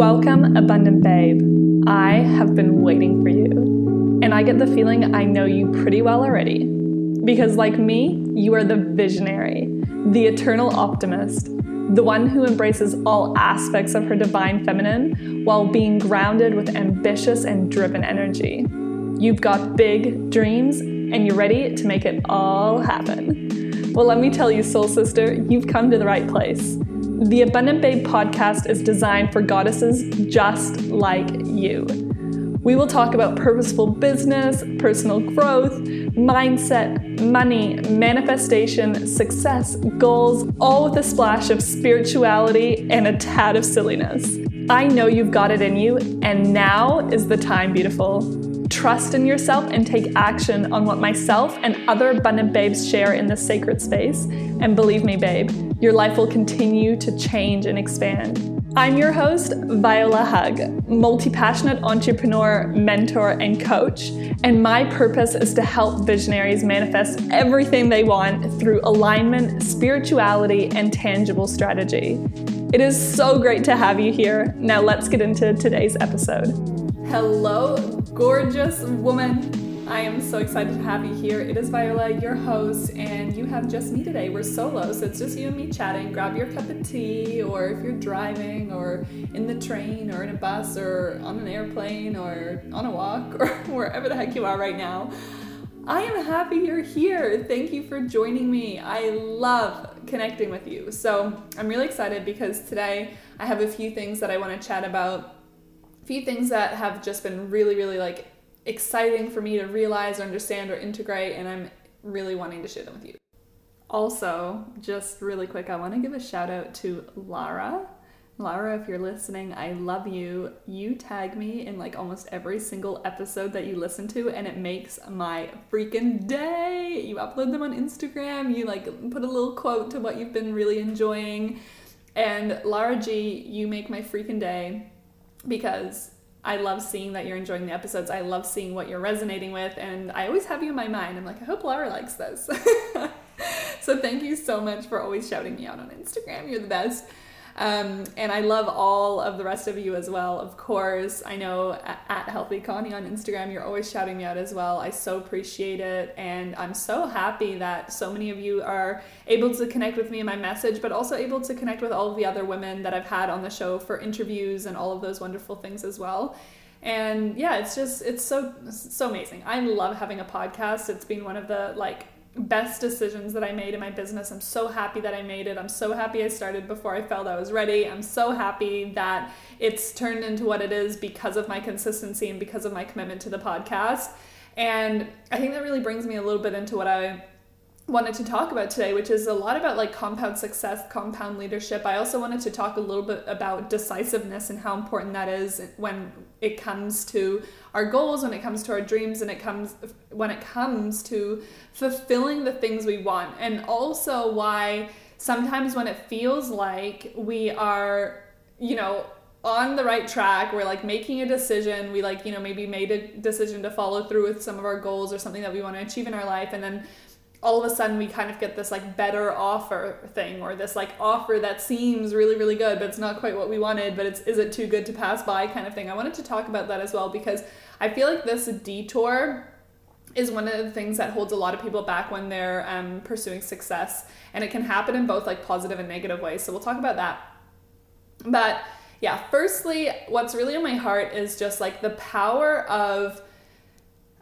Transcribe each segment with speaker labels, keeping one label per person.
Speaker 1: Welcome, Abundant Babe. I have been waiting for you, and I get the feeling I know you pretty well already. Because, like me, you are the visionary, the eternal optimist, the one who embraces all aspects of her divine feminine while being grounded with ambitious and driven energy. You've got big dreams, and you're ready to make it all happen. Well, let me tell you, soul sister, you've come to the right place. The Abundant Babe podcast is designed for goddesses just like you. We will talk about purposeful business, personal growth, mindset, money, manifestation, success, goals, all with a splash of spirituality and a tad of silliness. I know you've got it in you, and now is the time, beautiful. Trust in yourself and take action on what myself and other abundant babes share in this sacred space. And believe me, babe, your life will continue to change and expand. I'm your host, Viola Hug, multi passionate entrepreneur, mentor, and coach. And my purpose is to help visionaries manifest everything they want through alignment, spirituality, and tangible strategy. It is so great to have you here. Now, let's get into today's episode. Hello, gorgeous woman. I am so excited to have you here. It is Viola, your host, and you have just me today. We're solo, so it's just you and me chatting. Grab your cup of tea, or if you're driving, or in the train, or in a bus, or on an airplane, or on a walk, or wherever the heck you are right now. I am happy you're here. Thank you for joining me. I love connecting with you. So I'm really excited because today I have a few things that I want to chat about few things that have just been really, really like exciting for me to realize or understand or integrate, and I'm really wanting to share them with you. Also, just really quick, I want to give a shout out to Lara. Lara, if you're listening, I love you. You tag me in like almost every single episode that you listen to, and it makes my freaking day. You upload them on Instagram, you like put a little quote to what you've been really enjoying. And Lara G, you make my freaking day because I love seeing that you're enjoying the episodes. I love seeing what you're resonating with, and I always have you in my mind. I'm like, I hope Laura likes this. so thank you so much for always shouting me out on Instagram. You're the best. Um, and I love all of the rest of you as well. Of course, I know at, Healthy Connie on Instagram, you're always shouting me out as well. I so appreciate it. And I'm so happy that so many of you are able to connect with me in my message, but also able to connect with all of the other women that I've had on the show for interviews and all of those wonderful things as well and yeah it's just it's so so amazing i love having a podcast it's been one of the like best decisions that I made in my business. I'm so happy that I made it. I'm so happy I started before I felt I was ready. I'm so happy that it's turned into what it is because of my consistency and because of my commitment to the podcast. And I think that really brings me a little bit into what I wanted to talk about today, which is a lot about like compound success, compound leadership. I also wanted to talk a little bit about decisiveness and how important that is when it comes to our goals, when it comes to our dreams, and it comes when it comes to fulfilling the things we want, and also why sometimes when it feels like we are, you know, on the right track we're like making a decision we like you know maybe made a decision to follow through with some of our goals or something that we want to achieve in our life and then all of a sudden we kind of get this like better offer thing or this like offer that seems really really good but it's not quite what we wanted but it's is it too good to pass by kind of thing. I wanted to talk about that as well because i feel like this detour is one of the things that holds a lot of people back when they're um, pursuing success and it can happen in both like positive and negative ways so we'll talk about that. But yeah firstly what's really in my heart is just like the power of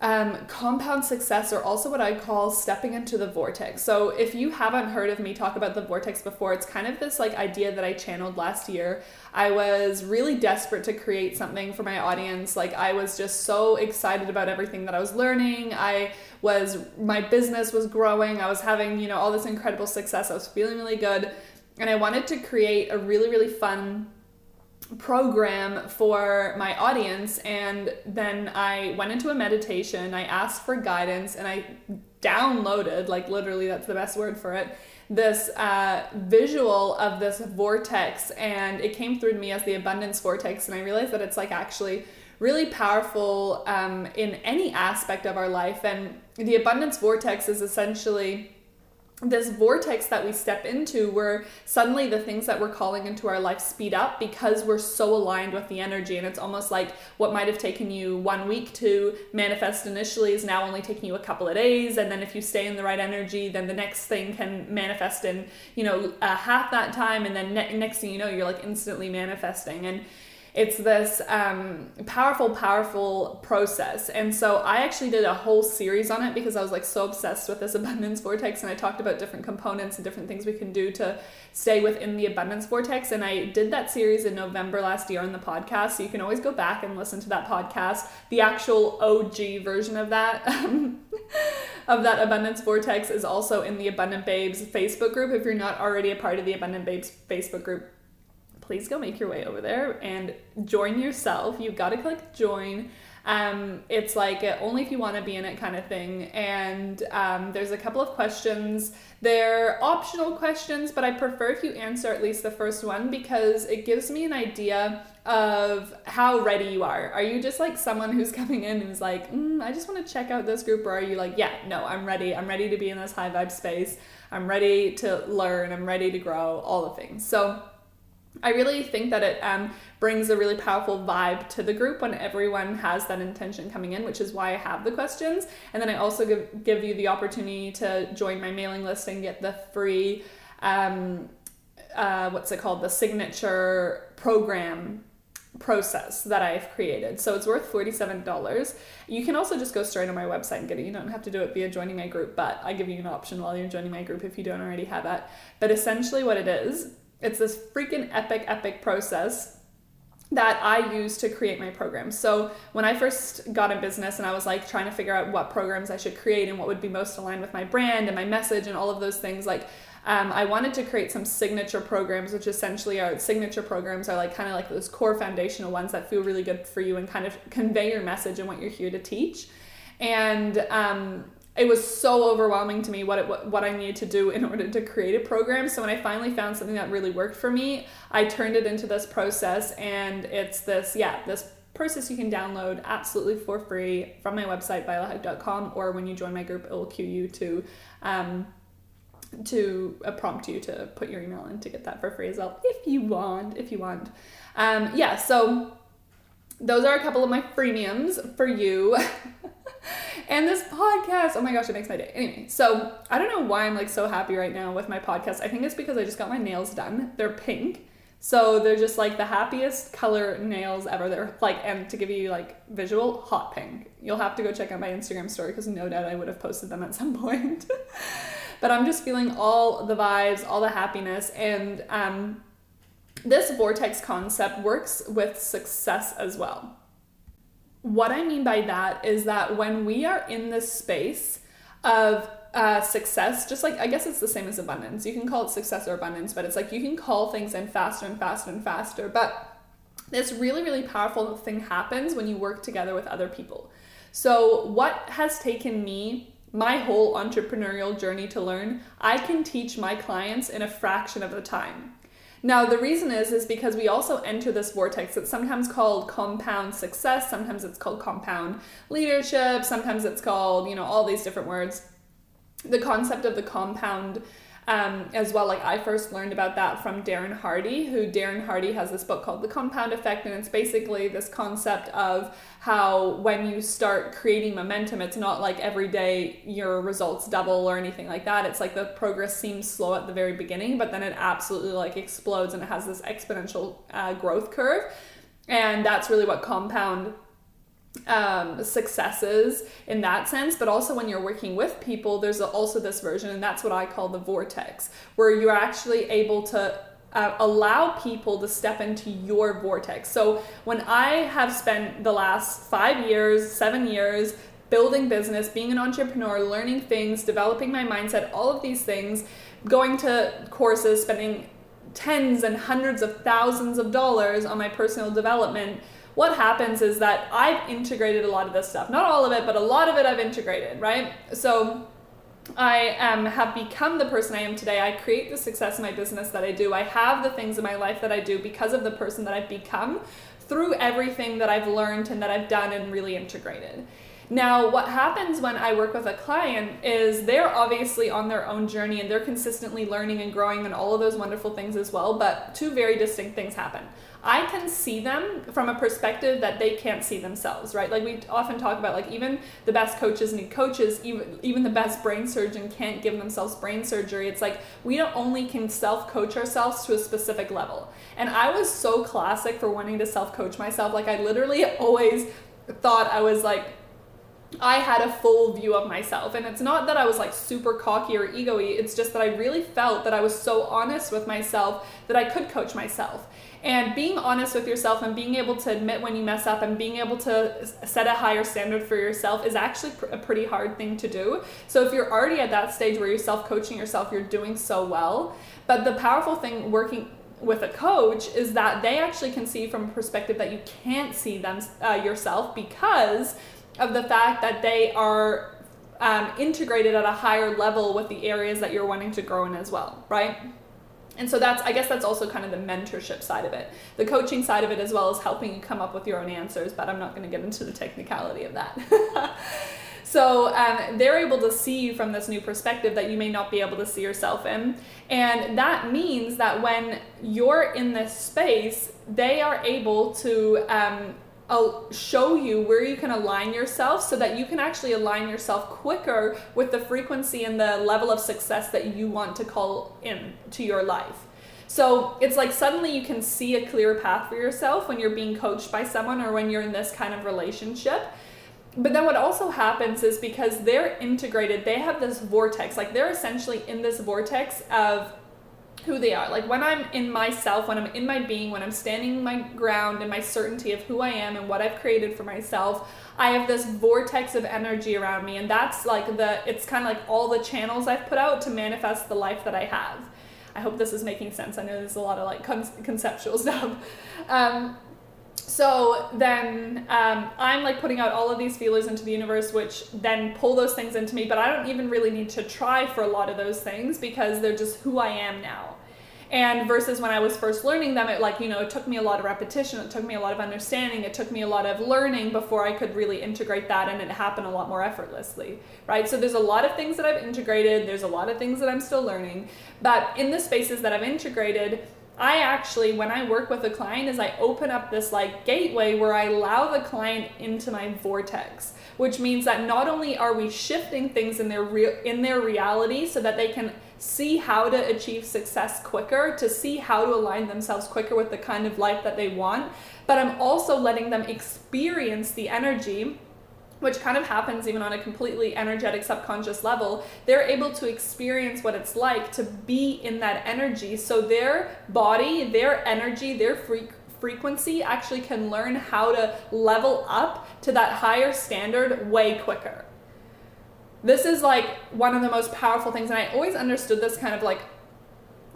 Speaker 1: um, compound success, or also what I call stepping into the vortex. So, if you haven't heard of me talk about the vortex before, it's kind of this like idea that I channeled last year. I was really desperate to create something for my audience. Like, I was just so excited about everything that I was learning. I was, my business was growing. I was having, you know, all this incredible success. I was feeling really good. And I wanted to create a really, really fun program for my audience and then I went into a meditation I asked for guidance and I downloaded like literally that's the best word for it this uh, visual of this vortex and it came through to me as the abundance vortex and I realized that it's like actually really powerful um, in any aspect of our life and the abundance vortex is essentially this vortex that we step into where suddenly the things that we're calling into our life speed up because we're so aligned with the energy. And it's almost like what might have taken you one week to manifest initially is now only taking you a couple of days. And then if you stay in the right energy then the next thing can manifest in you know uh, half that time. And then ne- next thing you know you're like instantly manifesting. And it's this um, powerful, powerful process. And so I actually did a whole series on it because I was like so obsessed with this abundance vortex. And I talked about different components and different things we can do to stay within the abundance vortex. And I did that series in November last year on the podcast. So you can always go back and listen to that podcast. The actual OG version of that. of that abundance vortex is also in the abundant babes facebook group if you're not already a part of the abundant babes facebook group please go make your way over there and join yourself. You've got to click join. Um, it's like a, only if you want to be in it kind of thing. And um, there's a couple of questions. They're optional questions, but I prefer if you answer at least the first one because it gives me an idea of how ready you are. Are you just like someone who's coming in and is like, mm, I just want to check out this group? Or are you like, yeah, no, I'm ready. I'm ready to be in this high vibe space. I'm ready to learn. I'm ready to grow, all the things. So, I really think that it um, brings a really powerful vibe to the group when everyone has that intention coming in, which is why I have the questions. And then I also give, give you the opportunity to join my mailing list and get the free, um, uh, what's it called, the signature program process that I've created. So it's worth $47. You can also just go straight on my website and get it. You don't have to do it via joining my group, but I give you an option while you're joining my group if you don't already have that. But essentially, what it is it's this freaking epic, epic process that I use to create my programs. So when I first got in business and I was like trying to figure out what programs I should create and what would be most aligned with my brand and my message and all of those things, like um, I wanted to create some signature programs, which essentially are signature programs are like kind of like those core foundational ones that feel really good for you and kind of convey your message and what you're here to teach. And um, it was so overwhelming to me what it, what I needed to do in order to create a program. So when I finally found something that really worked for me, I turned it into this process and it's this yeah, this process you can download absolutely for free from my website violahug.com or when you join my group it will cue you to um, to uh, prompt you to put your email in to get that for free as well if you want if you want um, yeah so those are a couple of my freemiums for you and this podcast. Oh my gosh, it makes my day. Anyway, so I don't know why I'm like so happy right now with my podcast. I think it's because I just got my nails done. They're pink. So they're just like the happiest color nails ever. They're like, and to give you like visual, hot pink. You'll have to go check out my Instagram story because no doubt I would have posted them at some point. but I'm just feeling all the vibes, all the happiness, and um, this vortex concept works with success as well. What I mean by that is that when we are in this space of uh, success, just like I guess it's the same as abundance. You can call it success or abundance, but it's like you can call things in faster and faster and faster. But this really, really powerful thing happens when you work together with other people. So, what has taken me my whole entrepreneurial journey to learn, I can teach my clients in a fraction of the time. Now, the reason is is because we also enter this vortex. It's sometimes called compound success, sometimes it's called compound leadership, sometimes it's called, you know, all these different words. The concept of the compound um, as well. Like I first learned about that from Darren Hardy, who Darren Hardy has this book called The Compound Effect, and it's basically this concept of how when you start creating momentum, it's not like every day your results double or anything like that. It's like the progress seems slow at the very beginning, but then it absolutely like explodes and it has this exponential uh, growth curve. And that's really what compound um, successes in that sense, but also when you're working with people, there's also this version, and that's what I call the vortex, where you're actually able to uh, allow people to step into your vortex. So when I have spent the last five years, seven years, building business, being an entrepreneur, learning things, developing my mindset, all of these things, going to courses, spending tens and hundreds of thousands of dollars on my personal development what happens is that I've integrated a lot of this stuff. Not all of it, but a lot of it I've integrated, right? So I um, have become the person I am today. I create the success in my business that I do. I have the things in my life that I do because of the person that I've become through everything that I've learned and that I've done and really integrated. Now, what happens when I work with a client is they're obviously on their own journey and they're consistently learning and growing and all of those wonderful things as well, but two very distinct things happen. I can see them from a perspective that they can't see themselves, right? Like we often talk about, like even the best coaches need coaches, even even the best brain surgeon can't give themselves brain surgery. It's like we don't only can self coach ourselves to a specific level. And I was so classic for wanting to self coach myself. Like I literally always thought I was like I had a full view of myself. And it's not that I was like super cocky or ego it's just that I really felt that I was so honest with myself that I could coach myself. And being honest with yourself and being able to admit when you mess up and being able to set a higher standard for yourself is actually a pretty hard thing to do. So if you're already at that stage where you're self coaching yourself, you're doing so well. But the powerful thing working with a coach is that they actually can see from a perspective that you can't see them uh, yourself because of the fact that they are um, integrated at a higher level with the areas that you're wanting to grow in as well, right? And so that's, I guess that's also kind of the mentorship side of it. The coaching side of it as well as helping you come up with your own answers, but I'm not going to get into the technicality of that. so um, they're able to see you from this new perspective that you may not be able to see yourself in. And that means that when you're in this space, they are able to um, show you where you can align yourself so that you can actually align yourself quicker with the frequency and the level of success that you want to call in to your life. So it's like suddenly you can see a clear path for yourself when you're being coached by someone or when you're in this kind of relationship. But then what also happens is because they're integrated, they have this vortex, like they're essentially in this vortex of who they are. Like when I'm in myself, when I'm in my being, when I'm standing my ground and my certainty of who I am and what I've created for myself, I have this vortex of energy around me. And that's like the, it's kind of like all the channels I've put out to manifest the life that I have. I hope this is making sense. I know there's a lot of like con- conceptual stuff. Um, so then um, I'm like putting out all of these feelers into the universe, which then pull those things into me. But I don't even really need to try for a lot of those things because they're just who I am now. And versus when I was first learning them, it like, you know, it took me a lot of repetition, it took me a lot of understanding, it took me a lot of learning before I could really integrate that and it happened a lot more effortlessly, right? So there's a lot of things that I've integrated, there's a lot of things that I'm still learning, but in the spaces that I've integrated, I actually, when I work with a client, is I open up this like gateway where I allow the client into my vortex, which means that not only are we shifting things in their real in their reality so that they can see how to achieve success quicker, to see how to align themselves quicker with the kind of life that they want. But I'm also letting them experience the energy which kind of happens even on a completely energetic subconscious level, they're able to experience what it's like to be in that energy. So their body, their energy, their free- frequency actually can learn how to level up to that higher standard way quicker. This is like one of the most powerful things and i always understood this kind of like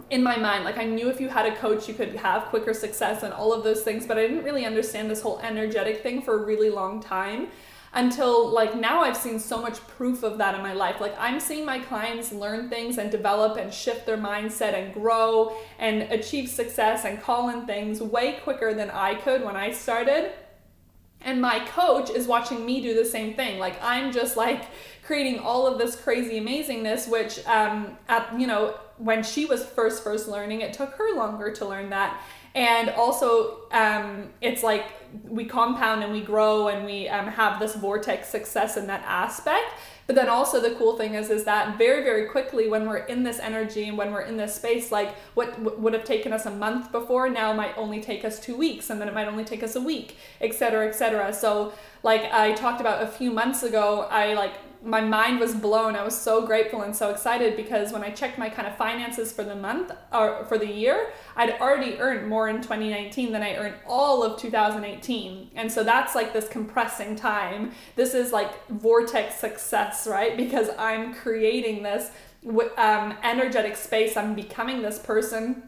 Speaker 1: in my mind. Like i knew if you had a coach you could have quicker success and all of those things but i didn't really understand this whole energetic thing for a really long time until like now I've seen so much proof of that in my life. Like I'm seeing my clients learn things and develop and shift their mindset and grow and achieve success and call in things way quicker than I could when I started. And my coach is watching me do the same thing. Like I'm just like creating all of this crazy amazingness, which um, at you know when she was first first learning, it took her longer to learn that. And also, um, it's like we compound and we grow and we um, have this vortex success in that aspect. But then also the cool thing is is that very very quickly when we're in this energy and when we're in this space, like what w- would have taken us a month before now might only take us two weeks, and then it might only take us a week, etc. etc. So like I talked about a few months ago, I like my mind was blown. I was so grateful and so excited because when I checked my kind of finances for the month or for the year, I'd already earned more in 2019 than I earned all of 2018. And so that's like this compressing time. This is like vortex success, right? Because I'm creating this um, energetic space. I'm becoming this person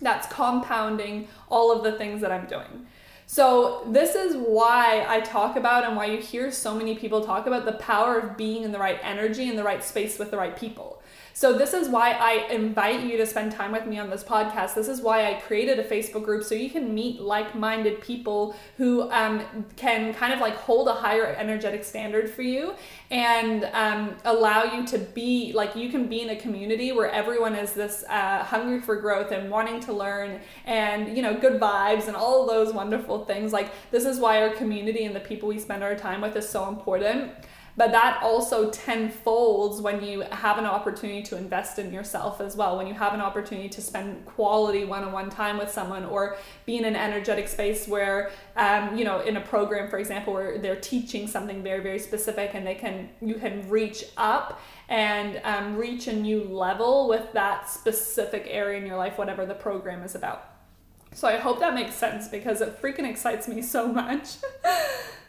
Speaker 1: that's compounding all of the things that I'm doing. So, this is why I talk about and why you hear so many people talk about the power of being in the right energy in the right space with the right people. So, this is why I invite you to spend time with me on this podcast. This is why I created a Facebook group so you can meet like minded people who um, can kind of like hold a higher energetic standard for you and um, allow you to be like you can be in a community where everyone is this uh, hungry for growth and wanting to learn and you know good vibes and all those wonderful things like this is why our community and the people we spend our time with is so important but that also tenfolds when you have an opportunity to invest in yourself as well. When you have an opportunity to spend quality one-on-one time with someone, or be in an energetic space where, um, you know, in a program, for example, where they're teaching something very, very specific, and they can you can reach up and um, reach a new level with that specific area in your life, whatever the program is about. So I hope that makes sense because it freaking excites me so much.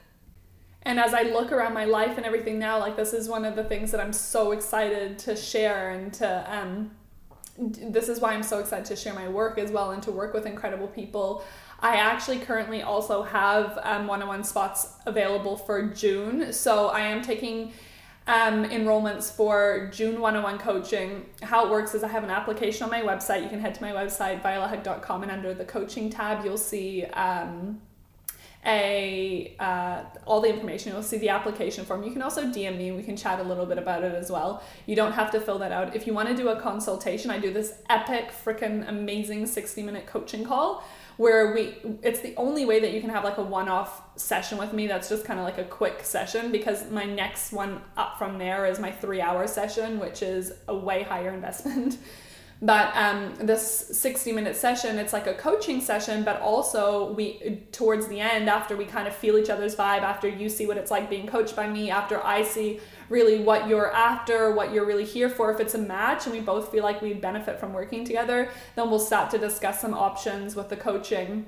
Speaker 1: and as I look around my life and everything now, like this is one of the things that I'm so excited to share and to um this is why I'm so excited to share my work as well and to work with incredible people. I actually currently also have um, one-on-one spots available for June, so I am taking um, enrollments for June 101 coaching. How it works is I have an application on my website. You can head to my website, violahug.com, and under the coaching tab, you'll see um, a uh, all the information. You'll see the application form. You can also DM me. We can chat a little bit about it as well. You don't have to fill that out. If you want to do a consultation, I do this epic, freaking amazing 60 minute coaching call where we it's the only way that you can have like a one-off session with me that's just kind of like a quick session because my next one up from there is my three hour session which is a way higher investment But um, this 60 minute session, it's like a coaching session, but also we, towards the end, after we kind of feel each other's vibe, after you see what it's like being coached by me, after I see really what you're after, what you're really here for, if it's a match and we both feel like we benefit from working together, then we'll start to discuss some options with the coaching.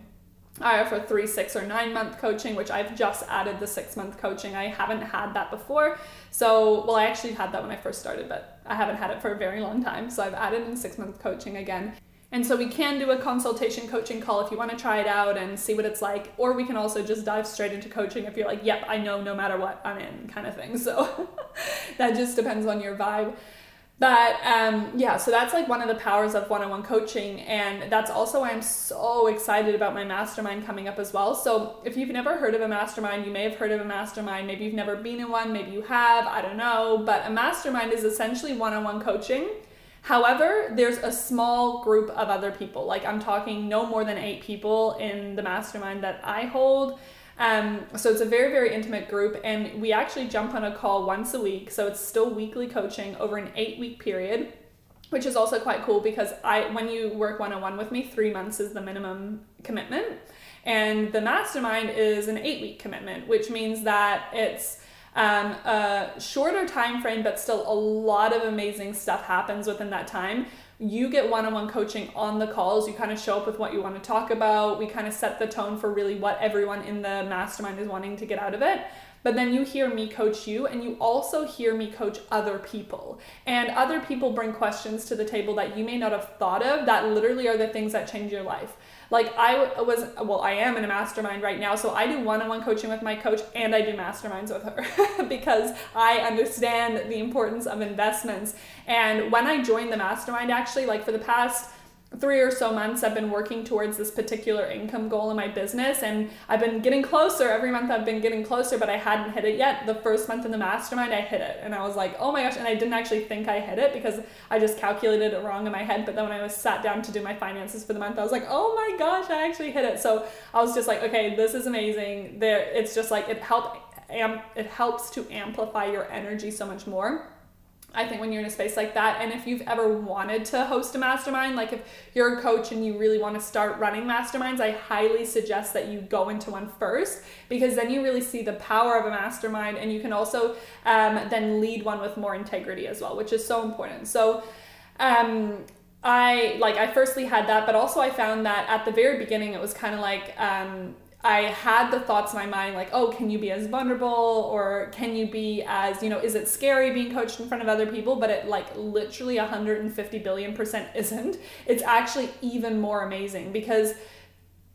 Speaker 1: I offer three, six, or nine month coaching, which I've just added the six month coaching. I haven't had that before. So, well, I actually had that when I first started, but I haven't had it for a very long time. So, I've added in six month coaching again. And so, we can do a consultation coaching call if you want to try it out and see what it's like. Or we can also just dive straight into coaching if you're like, yep, I know no matter what I'm in, kind of thing. So, that just depends on your vibe. But um, yeah, so that's like one of the powers of one on one coaching. And that's also why I'm so excited about my mastermind coming up as well. So if you've never heard of a mastermind, you may have heard of a mastermind. Maybe you've never been in one, maybe you have, I don't know. But a mastermind is essentially one on one coaching. However, there's a small group of other people. Like I'm talking no more than eight people in the mastermind that I hold. Um, so it's a very, very intimate group, and we actually jump on a call once a week. So it's still weekly coaching over an eight week period, which is also quite cool because I, when you work one on one with me, three months is the minimum commitment, and the mastermind is an eight week commitment, which means that it's um, a shorter time frame, but still a lot of amazing stuff happens within that time you get one-on-one coaching on the calls. You kind of show up with what you want to talk about. We kind of set the tone for really what everyone in the mastermind is wanting to get out of it. But then you hear me coach you and you also hear me coach other people. And other people bring questions to the table that you may not have thought of that literally are the things that change your life like I was, well, I am in a mastermind right now. So I do one on one coaching with my coach and I do masterminds with her because I understand the importance of investments. And when I joined the mastermind, actually, like for the past, three or so months I've been working towards this particular income goal in my business and I've been getting closer. Every month I've been getting closer but I hadn't hit it yet. The first month in the mastermind I hit it and I was like oh my gosh and I didn't actually think I hit it because I just calculated it wrong in my head but then when I was sat down to do my finances for the month I was like oh my gosh I actually hit it. So I was just like okay this is amazing. There it's just like it help amp it helps to amplify your energy so much more I think when you're in a space like that, and if you've ever wanted to host a mastermind, like if you're a coach and you really want to start running masterminds, I highly suggest that you go into one first because then you really see the power of a mastermind and you can also um, then lead one with more integrity as well, which is so important. So, um, I like I firstly had that, but also I found that at the very beginning it was kind of like um, I had the thoughts in my mind like, oh, can you be as vulnerable or can you be as, you know, is it scary being coached in front of other people? But it like literally 150 billion percent isn't. It's actually even more amazing because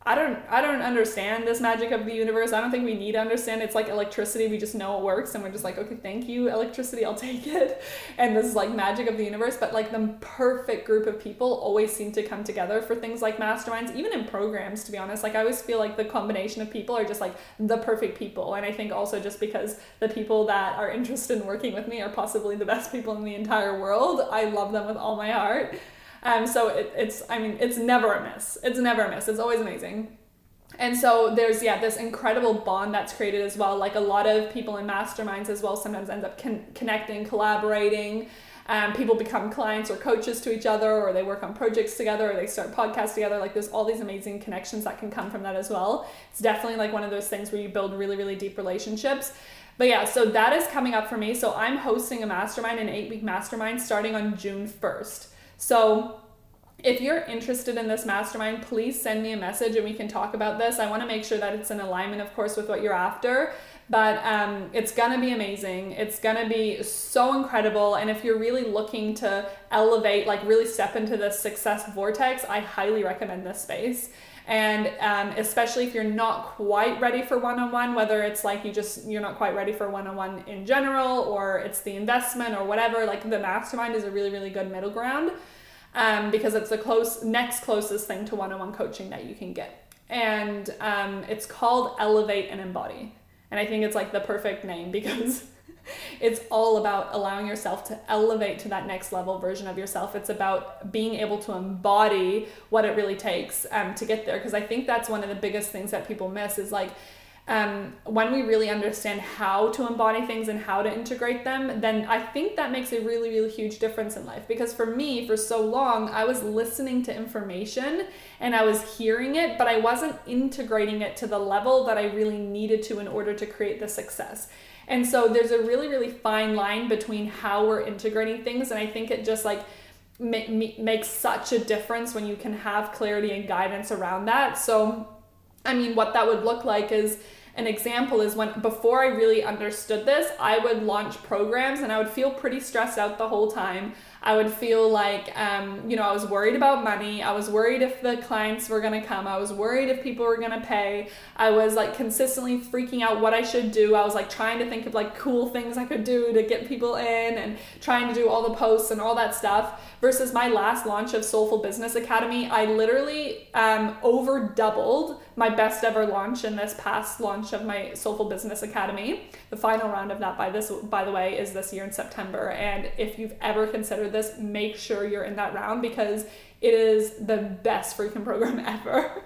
Speaker 1: I don't I don't understand this magic of the universe. I don't think we need to understand. It's like electricity. We just know it works and we're just like, okay, thank you, electricity, I'll take it. And this is like magic of the universe. But like the perfect group of people always seem to come together for things like masterminds, even in programs, to be honest. Like I always feel like the combination of people are just like the perfect people. And I think also just because the people that are interested in working with me are possibly the best people in the entire world. I love them with all my heart. Um, so it, it's, I mean, it's never a miss. It's never a miss. It's always amazing. And so there's yeah this incredible bond that's created as well. Like a lot of people in masterminds as well sometimes end up con- connecting, collaborating. Um, people become clients or coaches to each other, or they work on projects together, or they start podcasts together. Like there's all these amazing connections that can come from that as well. It's definitely like one of those things where you build really really deep relationships. But yeah, so that is coming up for me. So I'm hosting a mastermind, an eight week mastermind, starting on June 1st. So if you're interested in this mastermind, please send me a message and we can talk about this. I want to make sure that it's in alignment, of course, with what you're after. But um, it's gonna be amazing. It's gonna be so incredible. And if you're really looking to elevate, like really step into the success vortex, I highly recommend this space. And um, especially if you're not quite ready for one-on-one, whether it's like you just you're not quite ready for one-on-one in general, or it's the investment or whatever, like the mastermind is a really really good middle ground um, because it's the close next closest thing to one-on-one coaching that you can get. And um, it's called elevate and embody. And i think it's like the perfect name because it's all about allowing yourself to elevate to that next level version of yourself it's about being able to embody what it really takes um, to get there because i think that's one of the biggest things that people miss is like um, when we really understand how to embody things and how to integrate them, then I think that makes a really, really huge difference in life. Because for me, for so long, I was listening to information and I was hearing it, but I wasn't integrating it to the level that I really needed to in order to create the success. And so there's a really, really fine line between how we're integrating things. And I think it just like, makes such a difference when you can have clarity and guidance around that. So, I mean, what that would look like is an example is when before I really understood this, I would launch programs and I would feel pretty stressed out the whole time. I would feel like, um, you know, I was worried about money. I was worried if the clients were going to come. I was worried if people were going to pay. I was like consistently freaking out what I should do. I was like trying to think of like cool things I could do to get people in and trying to do all the posts and all that stuff. Versus my last launch of Soulful Business Academy, I literally um, over doubled my best ever launch in this past launch of my Soulful Business Academy. The final round of that, by this, by the way, is this year in September. And if you've ever considered this, make sure you're in that round because it is the best freaking program ever.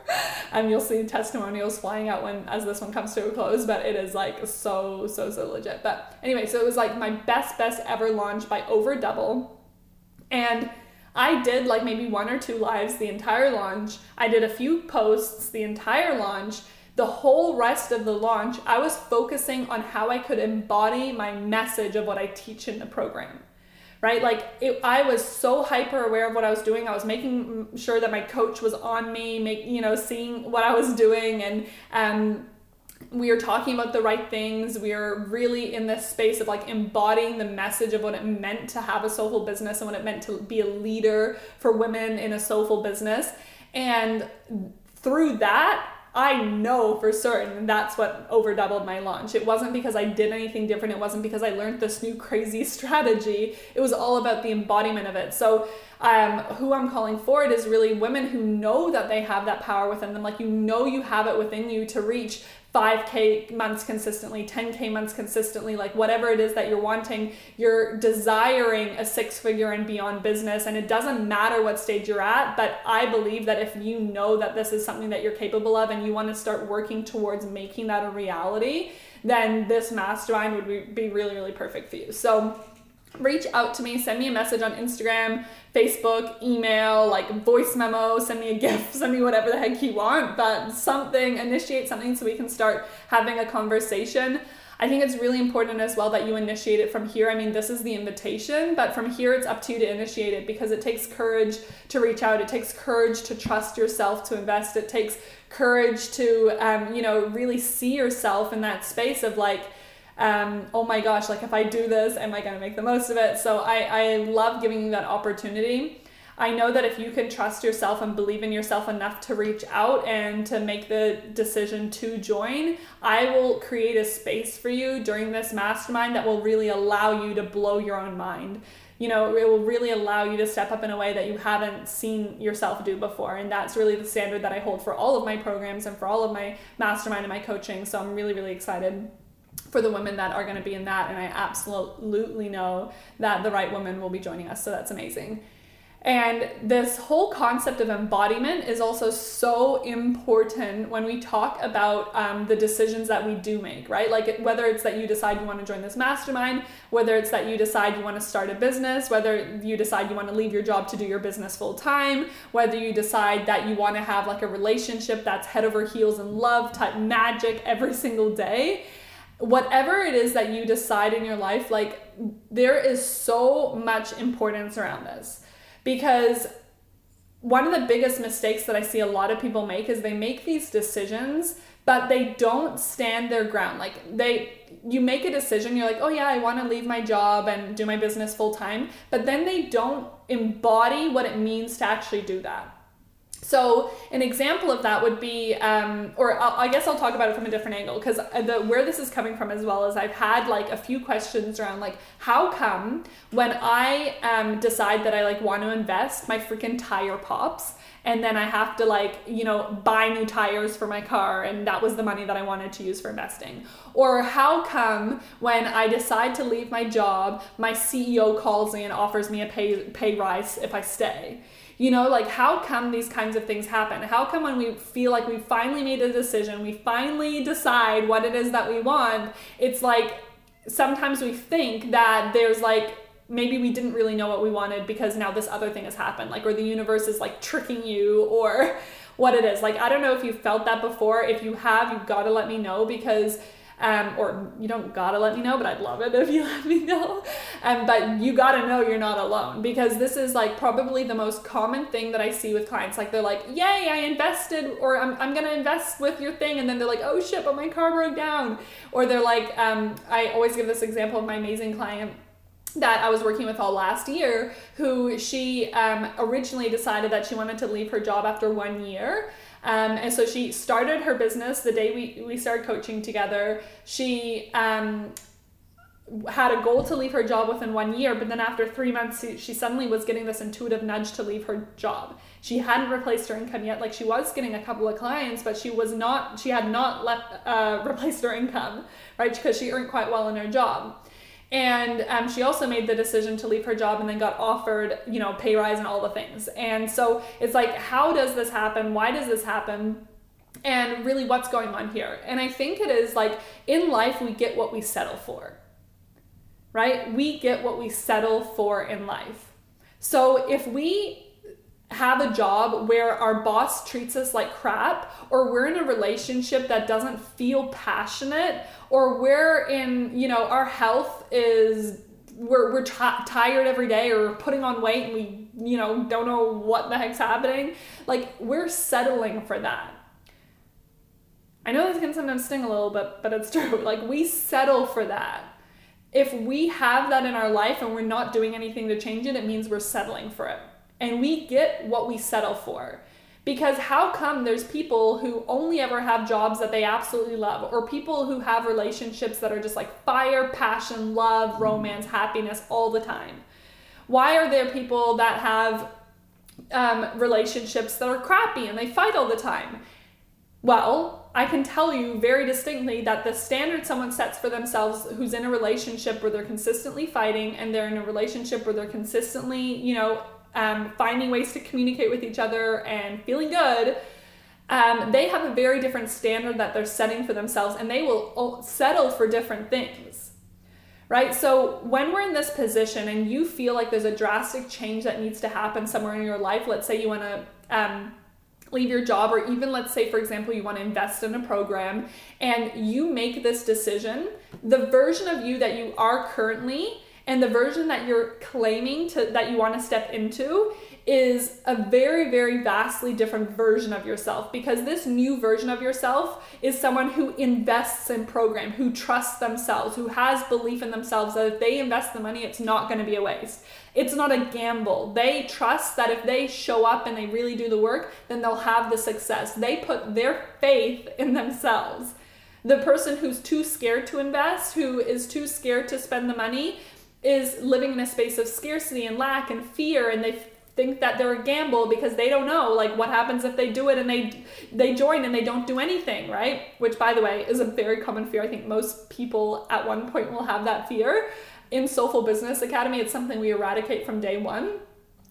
Speaker 1: and you'll see testimonials flying out when as this one comes to a close, but it is like so, so, so legit. But anyway, so it was like my best, best ever launch by over double. And I did like maybe one or two lives the entire launch. I did a few posts the entire launch. The whole rest of the launch, I was focusing on how I could embody my message of what I teach in the program right? Like it, I was so hyper aware of what I was doing. I was making sure that my coach was on me, make you know, seeing what I was doing, and um, we are talking about the right things. We are really in this space of like embodying the message of what it meant to have a soulful business and what it meant to be a leader for women in a soulful business. And through that, I know for certain that's what over doubled my launch. It wasn't because I did anything different. It wasn't because I learned this new crazy strategy. It was all about the embodiment of it. So, um, who I'm calling forward is really women who know that they have that power within them. Like, you know, you have it within you to reach 5k months consistently 10k months consistently like whatever it is that you're wanting you're desiring a six figure and beyond business and it doesn't matter what stage you're at but i believe that if you know that this is something that you're capable of and you want to start working towards making that a reality then this mastermind would be really really perfect for you. So reach out to me, send me a message on Instagram, Facebook, email, like voice memo, send me a gift, send me whatever the heck you want, but something, initiate something so we can start having a conversation. I think it's really important as well that you initiate it from here. I mean, this is the invitation, but from here it's up to you to initiate it because it takes courage to reach out. It takes courage to trust yourself to invest. It takes courage to, um, you know, really see yourself in that space of like, um, oh my gosh, like if I do this, am I going to make the most of it? So I, I love giving you that opportunity. I know that if you can trust yourself and believe in yourself enough to reach out and to make the decision to join, I will create a space for you during this mastermind that will really allow you to blow your own mind you know, it will really allow you to step up in a way that you haven't seen yourself do before. And that's really the standard that I hold for all of my programs and for all of my mastermind and my coaching. So I'm really, really excited for the women that are going to be in that. And I absolutely know that the right woman will be joining us. So that's amazing. And this whole concept of embodiment is also so important when we talk about um, the decisions that we do make, right? Like whether it's that you decide you want to join this mastermind, whether it's that you decide you want to start a business, whether you decide you want to leave your job to do your business full time, whether you decide that you want to have like a relationship that's head over heels in love type magic every single day whatever it is that you decide in your life, like there is so much importance around this because one of the biggest mistakes that I see a lot of people make is they make these decisions but they don't stand their ground. Like they you make a decision, you're like, "Oh yeah, I want to leave my job and do my business full time." But then they don't embody what it means to actually do that. So an example of that would be, um, or I'll, i guess I'll talk about it from a different angle because the where this is coming from as well is I've had like a few questions around like how come when I um, decide that I like want to invest, my freaking tire pops and then I have to like you know buy new tires for my car and that was the money that I wanted to use for investing. Or how come when I decide to leave my job, my CEO calls me and offers me a pay pay rise if I stay you know, like how come these kinds of things happen? How come when we feel like we finally made a decision, we finally decide what it is that we want, it's like sometimes we think that there's like maybe we didn't really know what we wanted because now this other thing has happened like or the universe is like tricking you or what it is like i don't know if you felt that before if you have you've got to let me know because um, or you don't gotta let me know, but I'd love it if you let me know. Um, but you gotta know you're not alone because this is like probably the most common thing that I see with clients. Like they're like, "Yay, I invested," or "I'm I'm gonna invest with your thing," and then they're like, "Oh shit, but my car broke down," or they're like, um, I always give this example of my amazing client that I was working with all last year, who she um, originally decided that she wanted to leave her job after one year. Um, and so she started her business the day we, we started coaching together. She um, had a goal to leave her job within one year, but then after three months, she, suddenly was getting this intuitive nudge to leave her job. She hadn't replaced her income yet. Like she was getting a couple of clients, but she was not. She had not left uh, replaced her income, right? Because she earned quite well in her job. And um, she also made the decision to leave her job and then got offered, you know, pay rise and all the things. And so it's like, how does this happen? Why does this happen? And really, what's going on here? And I think it is like in life, we get what we settle for, right? We get what we settle for in life. So if we have a job where our boss treats us like crap, or we're in a relationship that doesn't feel passionate, or we're in, you know, our health is we're we're t- tired every day or putting on weight and we, you know, don't know what the heck's happening. Like we're settling for that. I know this can sometimes sting a little bit, but it's true. Like we settle for that. If we have that in our life and we're not doing anything to change it, it means we're settling for it and we get what we settle for. Because how come there's people who only ever have jobs that they absolutely love, or people who have relationships that are just like fire, passion, love, romance, happiness all the time? Why are there people that have um, relationships that are crappy and they fight all the time? Well, I can tell you very distinctly that the standard someone sets for themselves who's in a relationship where they're consistently fighting and they're in a relationship where they're consistently, you know, um, finding ways to communicate with each other and feeling good, um, they have a very different standard that they're setting for themselves and they will settle for different things. Right? So, when we're in this position and you feel like there's a drastic change that needs to happen somewhere in your life, let's say you want to um, leave your job, or even let's say, for example, you want to invest in a program and you make this decision, the version of you that you are currently and the version that you're claiming to that you want to step into is a very, very vastly different version of yourself because this new version of yourself is someone who invests in program, who trusts themselves, who has belief in themselves that if they invest the money, it's not going to be a waste. It's not a gamble. They trust that if they show up and they really do the work, then they'll have the success. They put their faith in themselves. The person who's too scared to invest, who is too scared to spend the money, is living in a space of scarcity and lack and fear and they think that they're a gamble because they don't know like what happens if they do it and they they join and they don't do anything right? Which by the way is a very common fear. I think most people at one point will have that fear. In soulful business academy it's something we eradicate from day one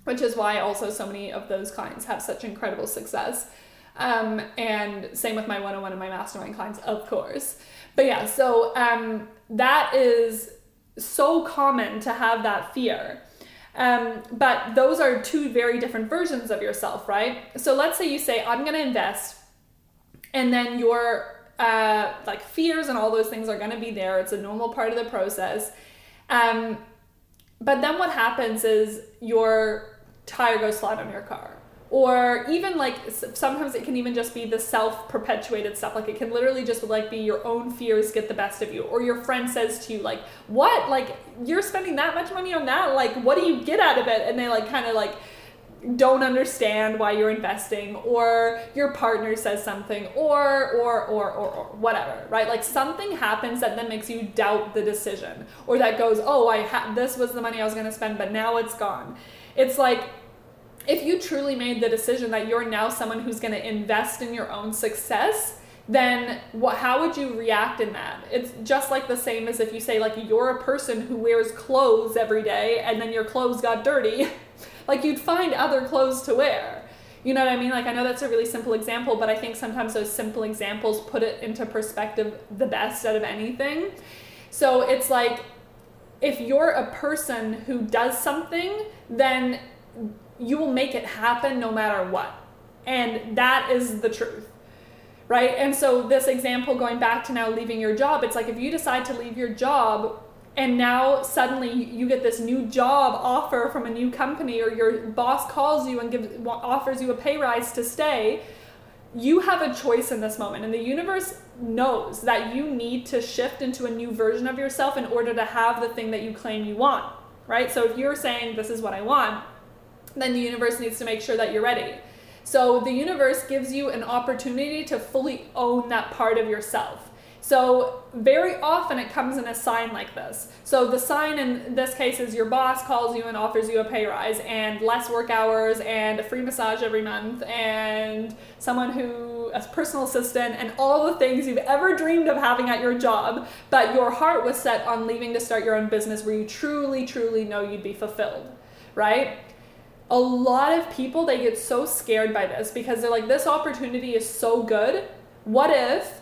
Speaker 1: which is why also so many of those clients have such incredible success. Um, and same with my one-on-one and my mastermind clients of course. But yeah so um, that is so common to have that fear um, but those are two very different versions of yourself, right? So let's say you say, I'm going to invest, and then your uh, like fears and all those things are going to be there. It's a normal part of the process. Um, but then what happens is your tire goes flat on your car or even like sometimes it can even just be the self-perpetuated stuff. Like it can literally just like be your own fears get the best of you. Or your friend says to you like what? Like you're spending that much money on that? Like what do you get out of it? And they like kind of like don't understand why you're investing. Or your partner says something. Or or or or, or whatever right? Like something happens that then makes you doubt the decision. Or that goes oh i had this was the money i was going to spend but now it's gone. It's like if you truly made the decision that you're now someone who's going to invest in your own success, then what how would you react in that? It's just like the same as if you say like you're a person who wears clothes every day and then your clothes got dirty. Like you'd find other clothes to wear. You know what i mean? Like i know that's a really simple example but i think sometimes those simple examples put it into perspective the best out of anything. So it's like if you're a person who does something then you will make it happen no matter what. And that is the truth. Right? And so, this example going back to now leaving your job, it's like if you decide to leave your job and now suddenly you get this new job offer from a new company or your boss calls you and gives offers you a pay rise to stay you have a choice in this moment and the universe knows that you need to shift into a new version of yourself in order to have the thing that you claim you want right so if you're saying this is what i want then the universe needs to make sure that you're ready. So the universe gives you an opportunity to fully own that part of yourself. So very often it comes in a sign like this. So the sign in this case is your boss calls you and offers you a pay rise and less work hours and a free massage every month and someone who a personal assistant and all the things you've ever dreamed of having at your job, but your heart was set on leaving to start your own business where you truly truly know you'd be fulfilled, right? A lot of people they get so scared by this because they're like this opportunity is so good. What if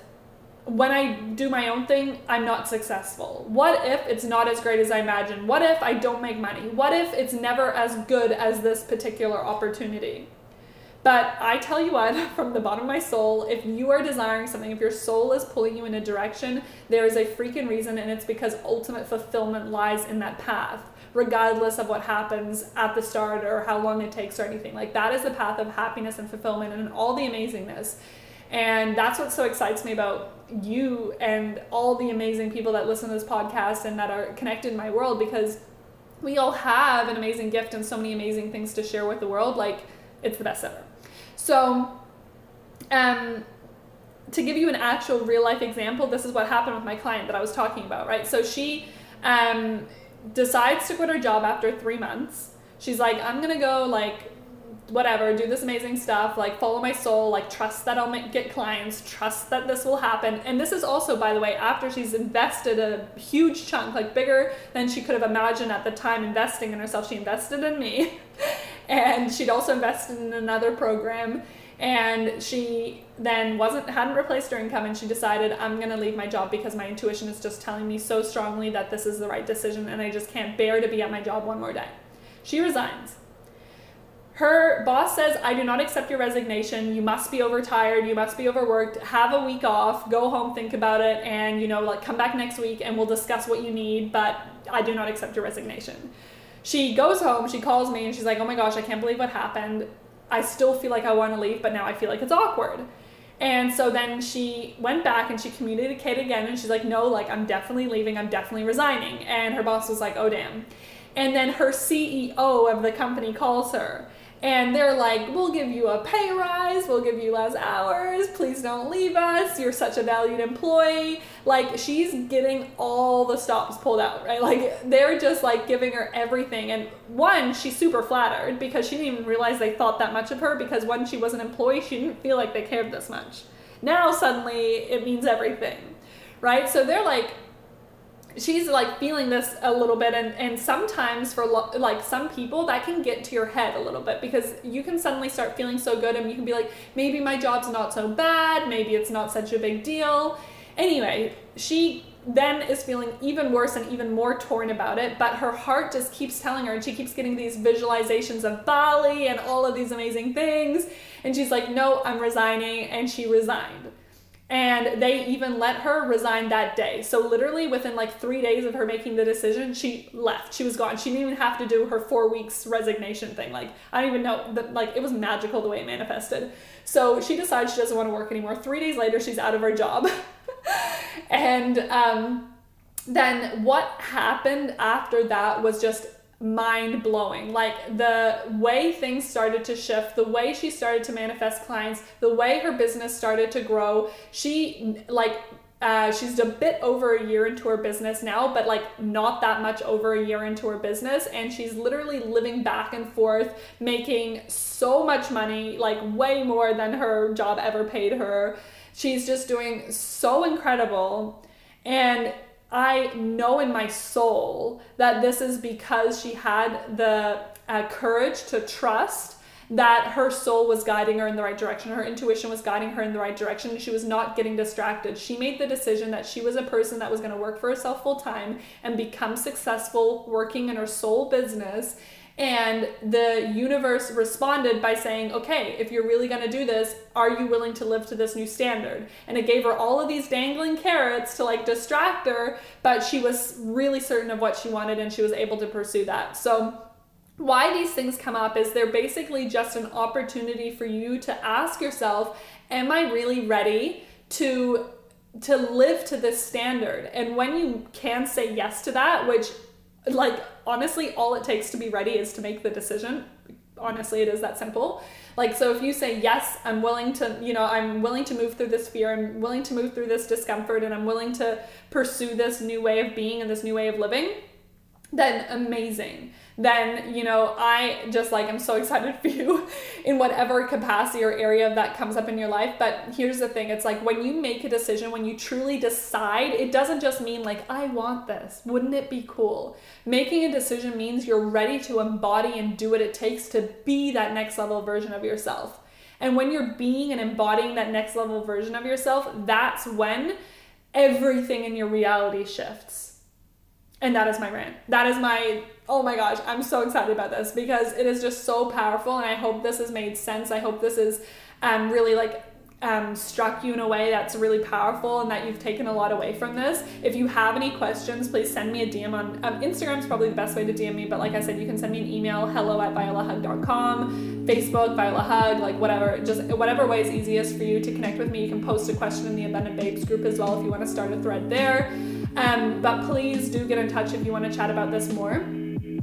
Speaker 1: when i do my own thing i'm not successful? What if it's not as great as i imagine? What if i don't make money? What if it's never as good as this particular opportunity? But i tell you what from the bottom of my soul if you are desiring something if your soul is pulling you in a direction there is a freaking reason and it's because ultimate fulfillment lies in that path regardless of what happens at the start or how long it takes or anything. Like that is the path of happiness and fulfillment and all the amazingness. And that's what so excites me about you and all the amazing people that listen to this podcast and that are connected in my world because we all have an amazing gift and so many amazing things to share with the world. Like it's the best ever. So, um, to give you an actual real life example, this is what happened with my client that I was talking about, right? So she um, decides to quit her job after three months. She's like, I'm gonna go like whatever, do this amazing stuff, like follow my soul, like trust that I'll make, get clients, trust that this will happen. And this is also, by the way, after she's invested a huge chunk, like bigger than she could have imagined at the time investing in herself. She invested in me, and she'd also invested in another program and she then wasn't hadn't replaced her income and she decided i'm going to leave my job because my intuition is just telling me so strongly that this is the right decision and i just can't bear to be at my job one more day. She resigns. Her boss says i do not accept your resignation. You must be overtired. You must be overworked. Have a week off. Go home think about it and you know like come back next week and we'll discuss what you need but i do not accept your resignation. She goes home, she calls me, and she's like, oh my gosh, I can't believe what happened. I still feel like I want to leave, but now I feel like it's awkward. And so then she went back and she communicated again and she's like, no, like I'm definitely leaving, I'm definitely resigning. And her boss was like, oh damn. And then her CEO of the company calls her and they're like, we'll give you a pay rise, we'll give you less hours, please don't leave us, you're such a valued employee. Like, she's getting all the stops pulled out, right? Like, they're just like giving her everything. And one, she's super flattered because she didn't even realize they thought that much of her because when she was an employee, she didn't feel like they cared this much. Now, suddenly, it means everything, right? So they're like, she's like feeling this a little bit and and sometimes for lo- like some people that can get to your head a little bit because you can suddenly start feeling so good and you can be like maybe my job's not so bad maybe it's not such a big deal. Anyway she then is feeling even worse and even more torn about it but her heart just keeps telling her and she keeps getting these visualizations of bali and all of these amazing things and she's like no i'm resigning and she resigned and they even let her resign that day. So literally within like three days of her making the decision, she left. She was gone. She didn't even have to do her four weeks resignation thing. Like I don't even know that like it was magical the way it manifested. So she decides she doesn't want to work anymore. Three days later, she's out of her job. and um, then what happened after that was just mind blowing. Like the way things started to shift, the way she started to manifest clients, the way her business started to grow. She like uh, she's a bit over a year into her business now, but like not that much over a year into her business. And she's literally living back and forth, making so much money, like way more than her job ever paid her. She's just doing so incredible. And I know in my soul that this is because she had the uh, courage to trust that her soul was guiding her in the right direction. Her intuition was guiding her in the right direction. She was not getting distracted. She made the decision that she was a person that was going to work for herself full time and become successful working in her soul business and the universe responded by saying, okay, if you're really going to do this, are you willing to live to this new standard? And it gave her all of these dangling carrots to like distract her, but she was really certain of what she wanted and she was able to pursue that. So, why these things come up is they're basically just an opportunity for you to ask yourself, am I really ready to to live to this standard? And when you can say yes to that, which like honestly all it takes to be ready is to make the decision. Honestly it is that simple. Like so if you say yes i'm willing to you know i'm willing to move through this fear i'm willing to move through this discomfort and i'm willing to pursue this new way of being and this new way of living then amazing then you know i just like i'm so excited for you in whatever capacity or area that comes up in your life. But here's the thing it's like when you make a decision when you truly decide it doesn't just mean like i want this. Wouldn't it be cool? Making a decision means you're ready to embody and do what it takes to be that next level version of yourself. And when you're being and embodying that next level version of yourself that's when everything in your reality shifts. And that is my rant. That is my, oh my gosh, I'm so excited about this because it is just so powerful. And I hope this has made sense. I hope this is um, really like um, struck you in a way that's really powerful and that you've taken a lot away from this. If you have any questions, please send me a DM on um, Instagram is probably the best way to DM me, but like I said, you can send me an email, hello at violahug.com, Facebook, Viola Hug, like whatever, just whatever way is easiest for you to connect with me. You can post a question in the Abundant Babes group as well if you want to start a thread there. Um, but please do get in touch if you want to chat about this more.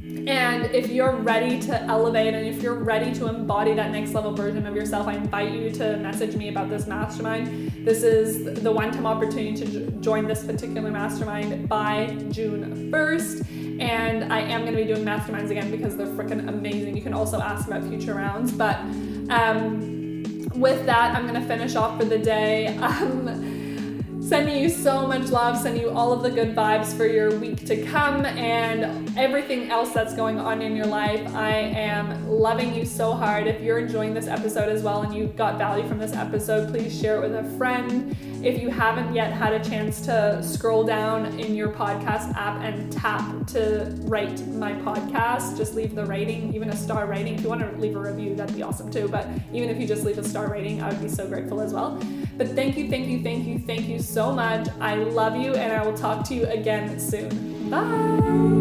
Speaker 1: And if you're ready to elevate and if you're ready to embody that next level version of yourself, I invite you to message me about this mastermind. This is the one time opportunity to join this particular mastermind by June 1st. And I am going to be doing masterminds again because they're freaking amazing. You can also ask about future rounds. But um, with that, I'm going to finish off for the day. Um, Sending you so much love, sending you all of the good vibes for your week to come and everything else that's going on in your life. I am loving you so hard. If you're enjoying this episode as well and you got value from this episode, please share it with a friend. If you haven't yet had a chance to scroll down in your podcast app and tap to rate my podcast, just leave the rating, even a star rating. If you want to leave a review, that'd be awesome too. But even if you just leave a star rating, I would be so grateful as well. But thank you, thank you, thank you, thank you so much. I love you, and I will talk to you again soon. Bye.